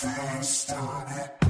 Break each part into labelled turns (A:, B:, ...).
A: fast on it.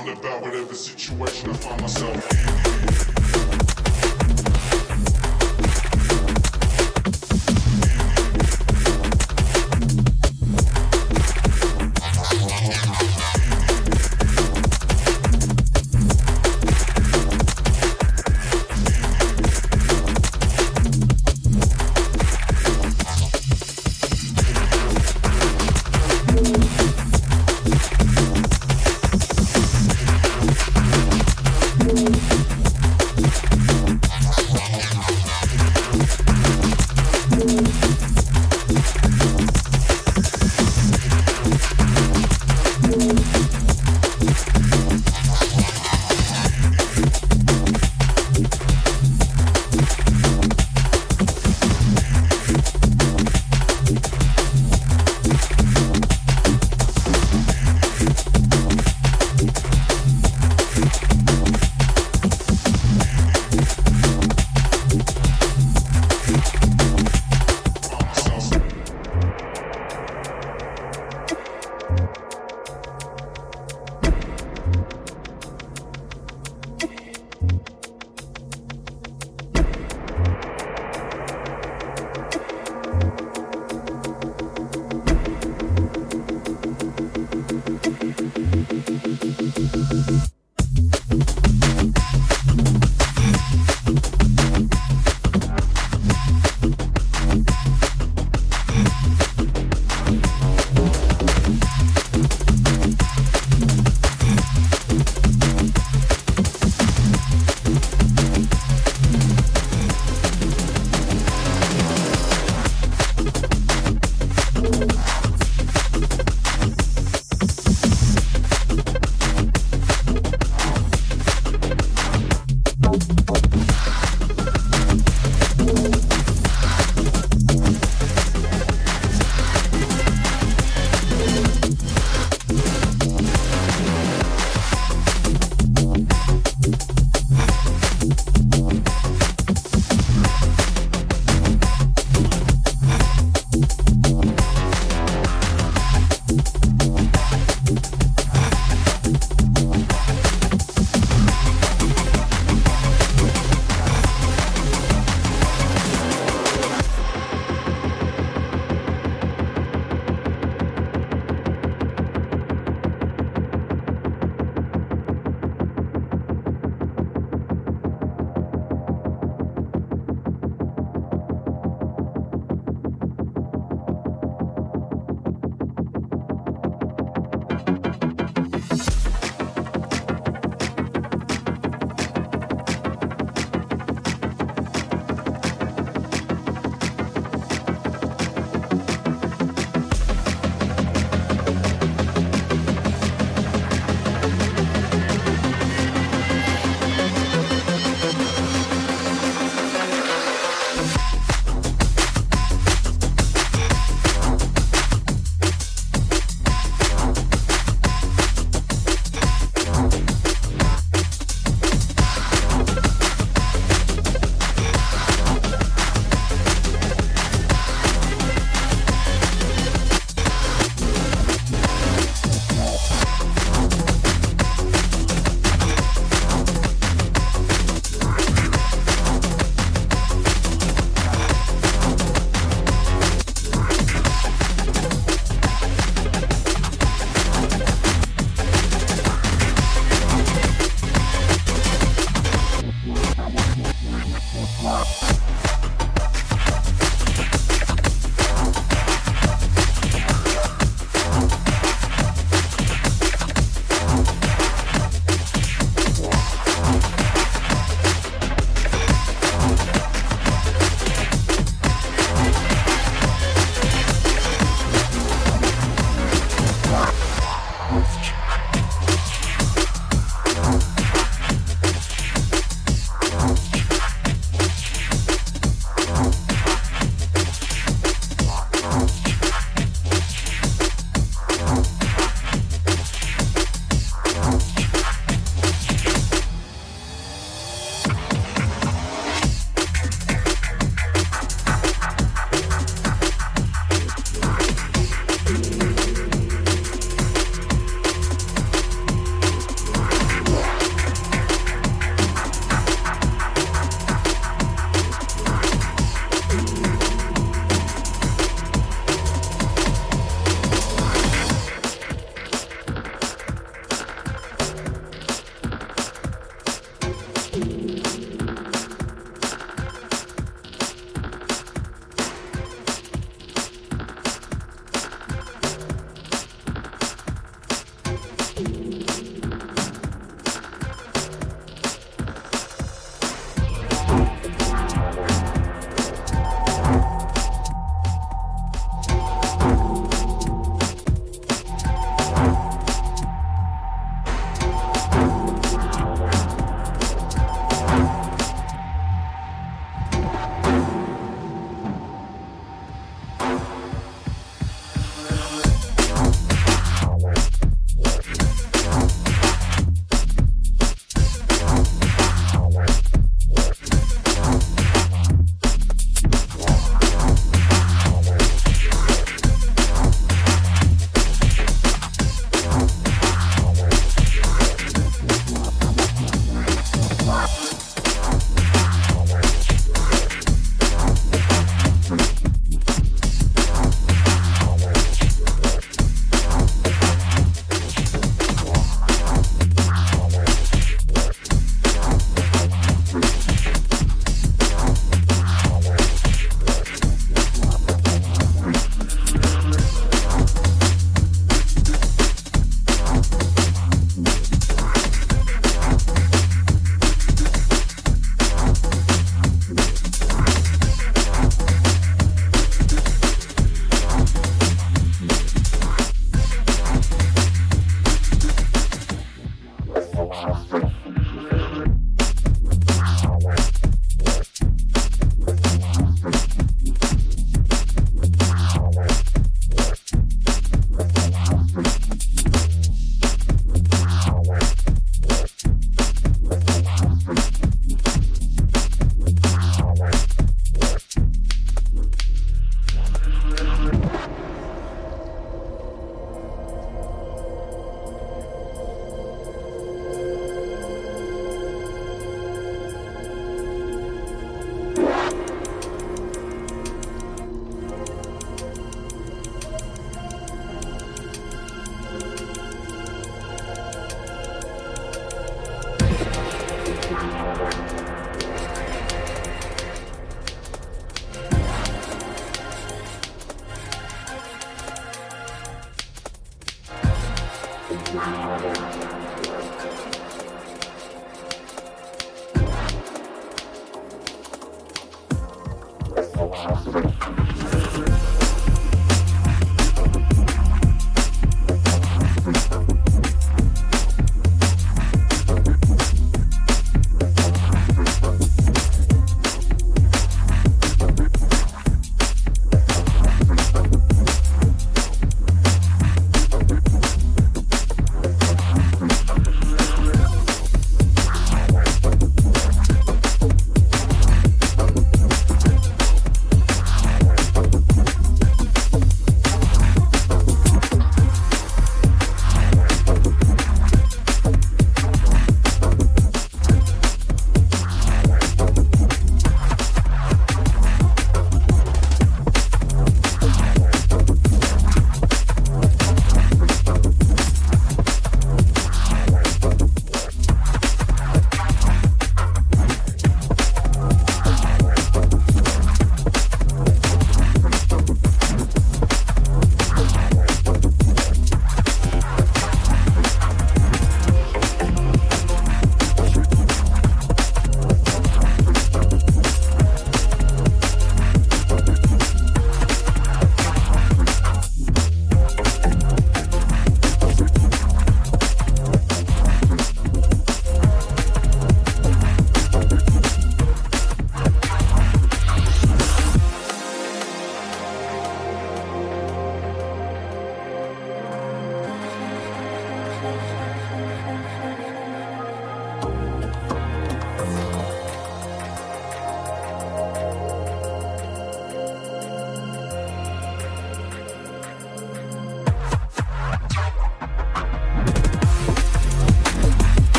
A: on
B: about whatever situation I find myself in.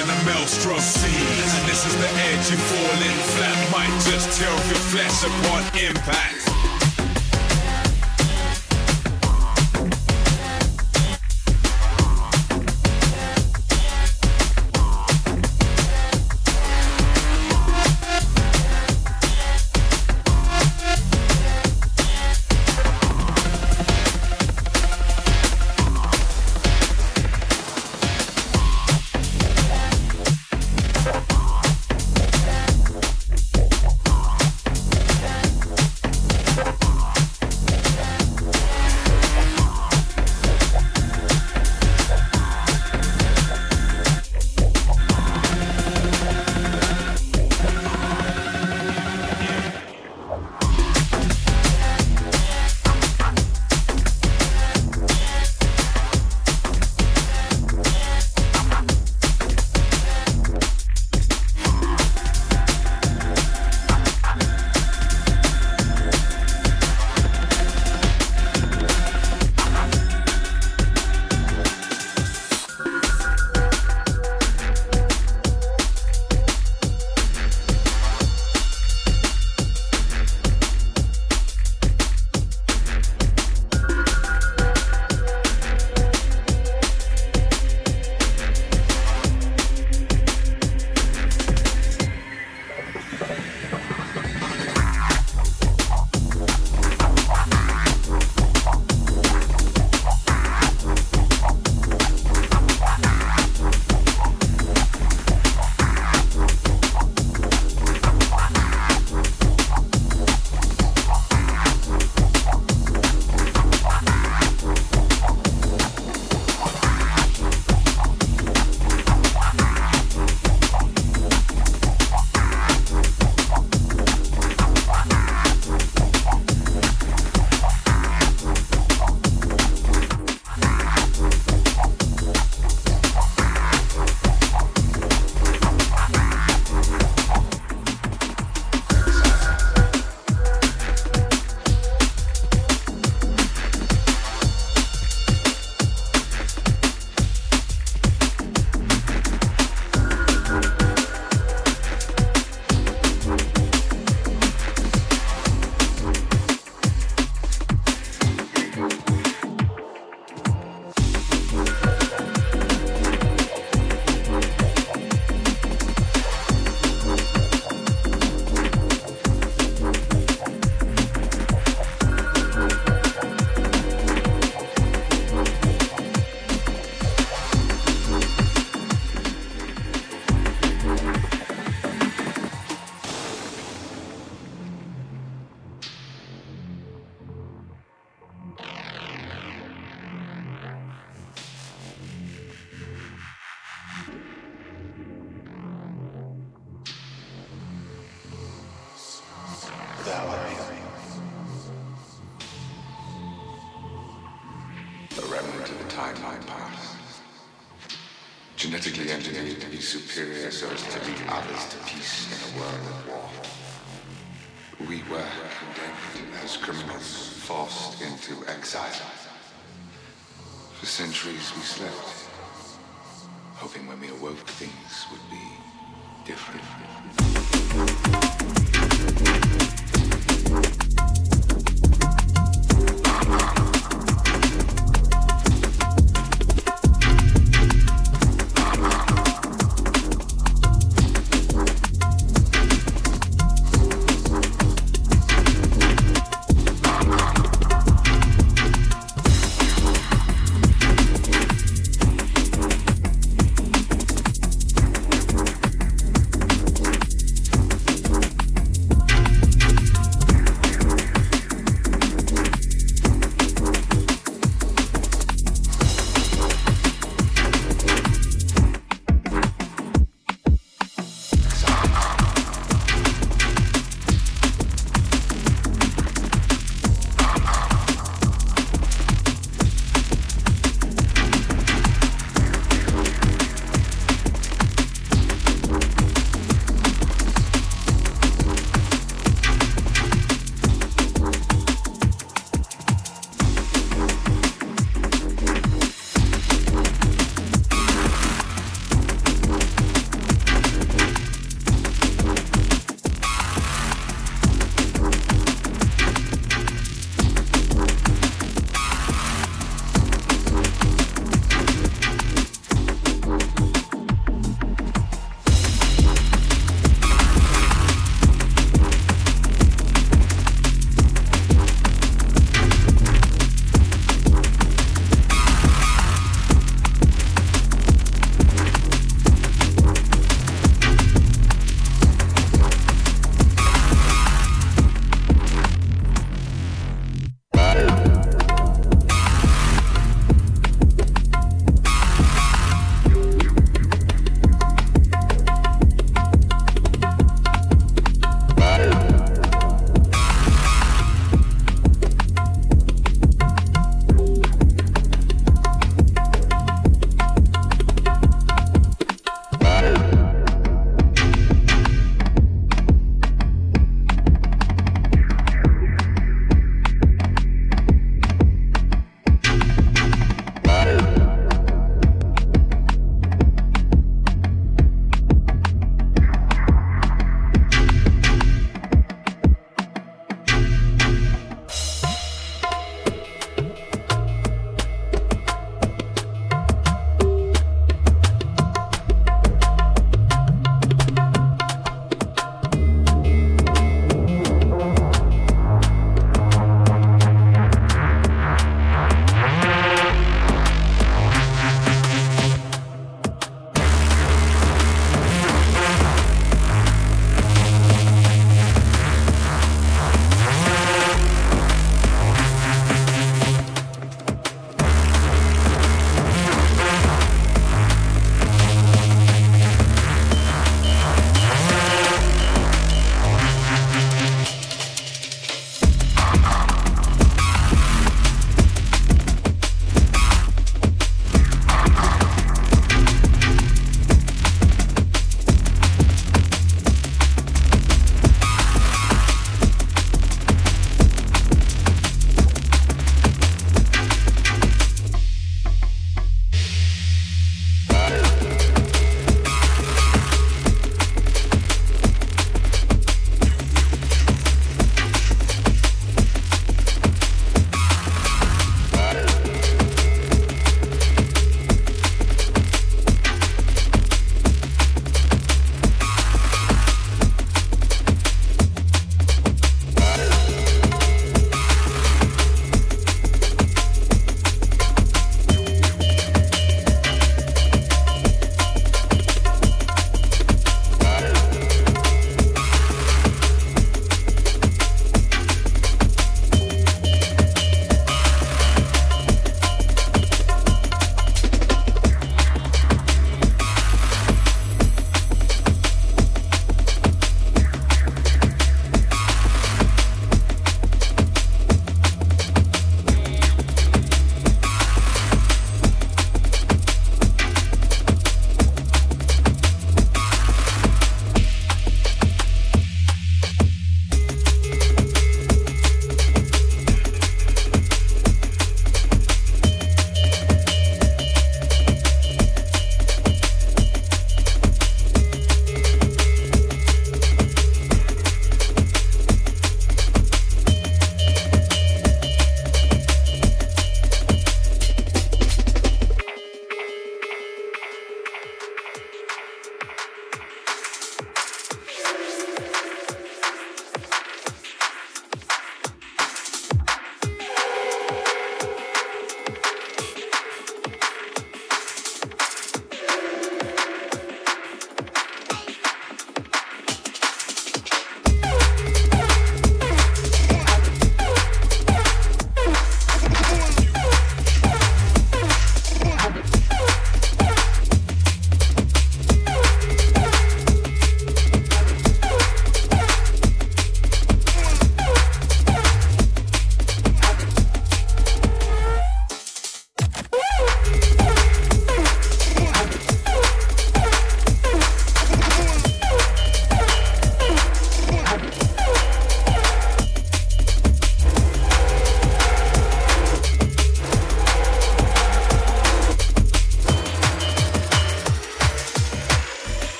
B: In the maelstrom. C. And this is the edge. You fall in flat. Might just tear your flesh upon impact.